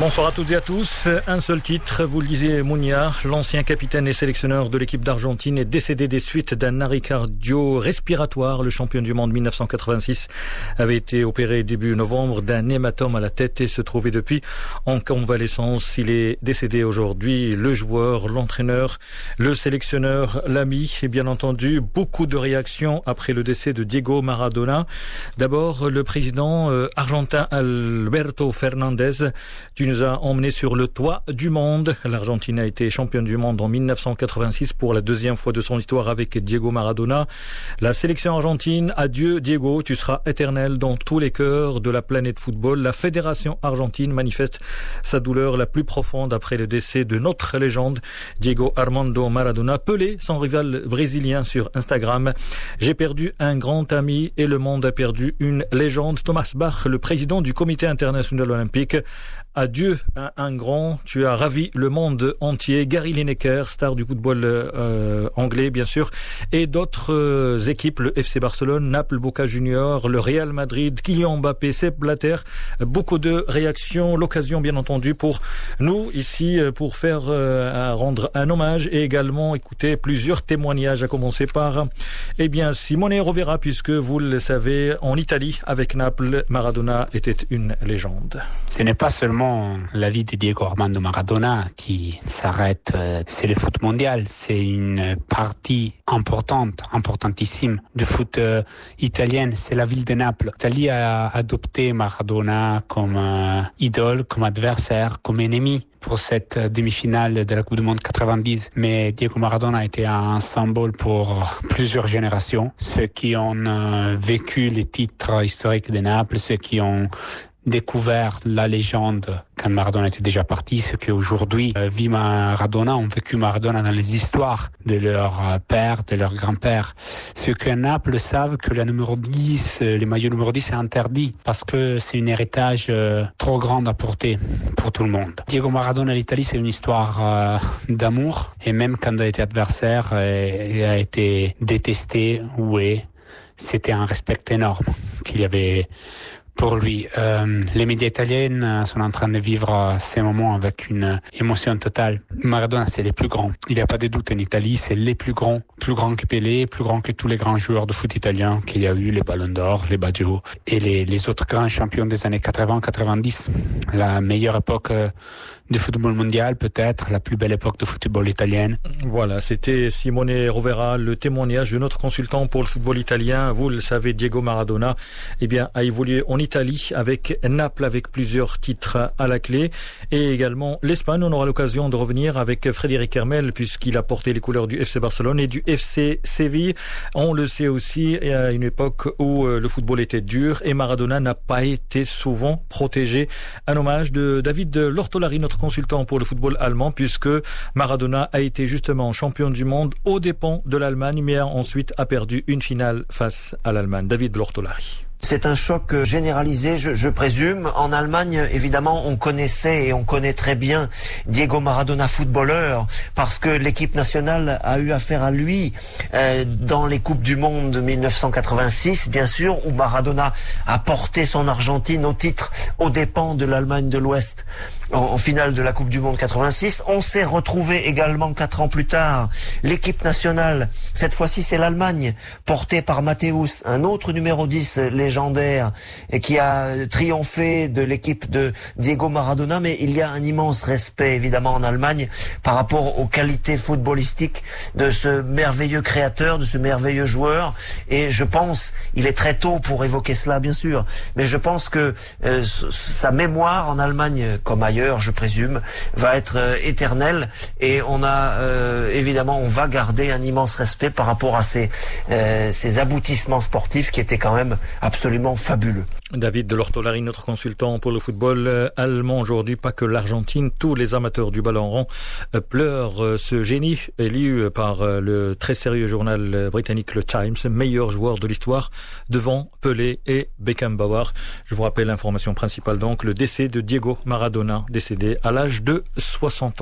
Bonsoir à toutes et à tous. Un seul titre, vous le disiez, Mouniard, l'ancien capitaine et sélectionneur de l'équipe d'Argentine, est décédé des suites d'un arrêt cardio-respiratoire. Le champion du monde 1986 avait été opéré début novembre d'un hématome à la tête et se trouvait depuis en convalescence. Il est décédé aujourd'hui. Le joueur, l'entraîneur, le sélectionneur, l'ami et bien entendu beaucoup de réactions après le décès de Diego Maradona. D'abord, le président euh, argentin Alberto Fernandez tu nous as emmené sur le toit du monde. L'Argentine a été championne du monde en 1986 pour la deuxième fois de son histoire avec Diego Maradona. La sélection argentine, adieu Diego, tu seras éternel dans tous les cœurs de la planète football. La fédération argentine manifeste sa douleur la plus profonde après le décès de notre légende Diego Armando Maradona. Pelé, son rival brésilien sur Instagram. J'ai perdu un grand ami et le monde a perdu une légende. Thomas Bach, le président du comité international olympique, Adieu un, un, grand, tu as ravi le monde entier. Gary Lineker, star du football euh, anglais bien sûr, et d'autres euh, équipes, le FC Barcelone, Naples, Boca Junior, le Real Madrid, Kylian Mbappé, Sepp Blatter. Beaucoup de réactions, l'occasion bien entendu pour nous ici euh, pour faire rendre un hommage et également écouter plusieurs témoignages, à commencer par eh bien Simone Rovera, puisque vous le savez, en Italie avec Naples, Maradona était une légende. Ce n'est pas seulement la vie de Diego Armando Maradona qui s'arrête, euh, c'est le foot mondial, c'est une partie importante, importantissime du foot euh, italien, c'est la ville de Naples. L'Italie a adopté Maradona comme euh, idole, comme adversaire, comme ennemi pour cette demi-finale de la Coupe du Monde 90. Mais Diego Maradona a été un symbole pour plusieurs générations. Ceux qui ont vécu les titres historiques de Naples, ceux qui ont découvert la légende quand Maradona était déjà parti, ce qu'aujourd'hui euh, vit Maradona, ont vécu Maradona dans les histoires de leur euh, père, de leur grand-père. Ceux que Naples savent que la numéro 10, euh, les maillots numéro 10 est interdit parce que c'est un héritage euh, trop grand à porter pour tout le monde. Diego Maradona l'Italie, c'est une histoire d'amour et même quand il a été adversaire et a été détesté, oué, c'était un respect énorme qu'il y avait pour lui. Euh, les médias italiens sont en train de vivre ces moments avec une émotion totale. Maradona, c'est les plus grands. Il n'y a pas de doute en Italie, c'est les plus grands, plus grands que Pelé, plus grands que tous les grands joueurs de foot italiens qu'il y a eu, les Ballons d'Or, les Baggio et les, les, autres grands champions des années 80-90. La meilleure époque euh, du football mondial, peut-être la plus belle époque de football italien. Voilà, c'était Simone Rovera, le témoignage de notre consultant pour le football italien. Vous le savez, Diego Maradona, eh bien, a évolué en Italie avec Naples, avec plusieurs titres à la clé, et également l'Espagne. On aura l'occasion de revenir avec Frédéric Hermel, puisqu'il a porté les couleurs du FC Barcelone et du FC Séville. On le sait aussi, à une époque où le football était dur et Maradona n'a pas été souvent protégé. Un hommage de David Lortolari, notre consultant pour le football allemand, puisque Maradona a été justement champion du monde aux dépens de l'Allemagne, mais ensuite a perdu une finale face à l'Allemagne. David Lortolari. C'est un choc généralisé, je, présume. En Allemagne, évidemment, on connaissait et on connaît très bien Diego Maradona footballeur parce que l'équipe nationale a eu affaire à lui euh, dans les Coupes du Monde de 1986, bien sûr, où Maradona a porté son Argentine au titre aux dépens de l'Allemagne de l'Ouest en, en, finale de la Coupe du Monde 86. On s'est retrouvé également quatre ans plus tard. L'équipe nationale, cette fois-ci c'est l'Allemagne, portée par Matthäus, un autre numéro 10 légendaire, et qui a triomphé de l'équipe de Diego Maradona. Mais il y a un immense respect évidemment en Allemagne par rapport aux qualités footballistiques de ce merveilleux créateur, de ce merveilleux joueur. Et je pense, il est très tôt pour évoquer cela bien sûr, mais je pense que euh, sa mémoire en Allemagne comme ailleurs je présume, va être euh, éternel. Et on a euh, évidemment, on va garder un immense respect par rapport à ces, euh, ces aboutissements sportifs qui étaient quand même absolument fabuleux. David de Lortolari, notre consultant pour le football allemand aujourd'hui, pas que l'Argentine, tous les amateurs du ballon rond pleurent ce génie élu par le très sérieux journal britannique Le Times, meilleur joueur de l'histoire devant Pelé et Beckenbauer. Je vous rappelle l'information principale donc, le décès de Diego Maradona décédé à l'âge de 60 ans.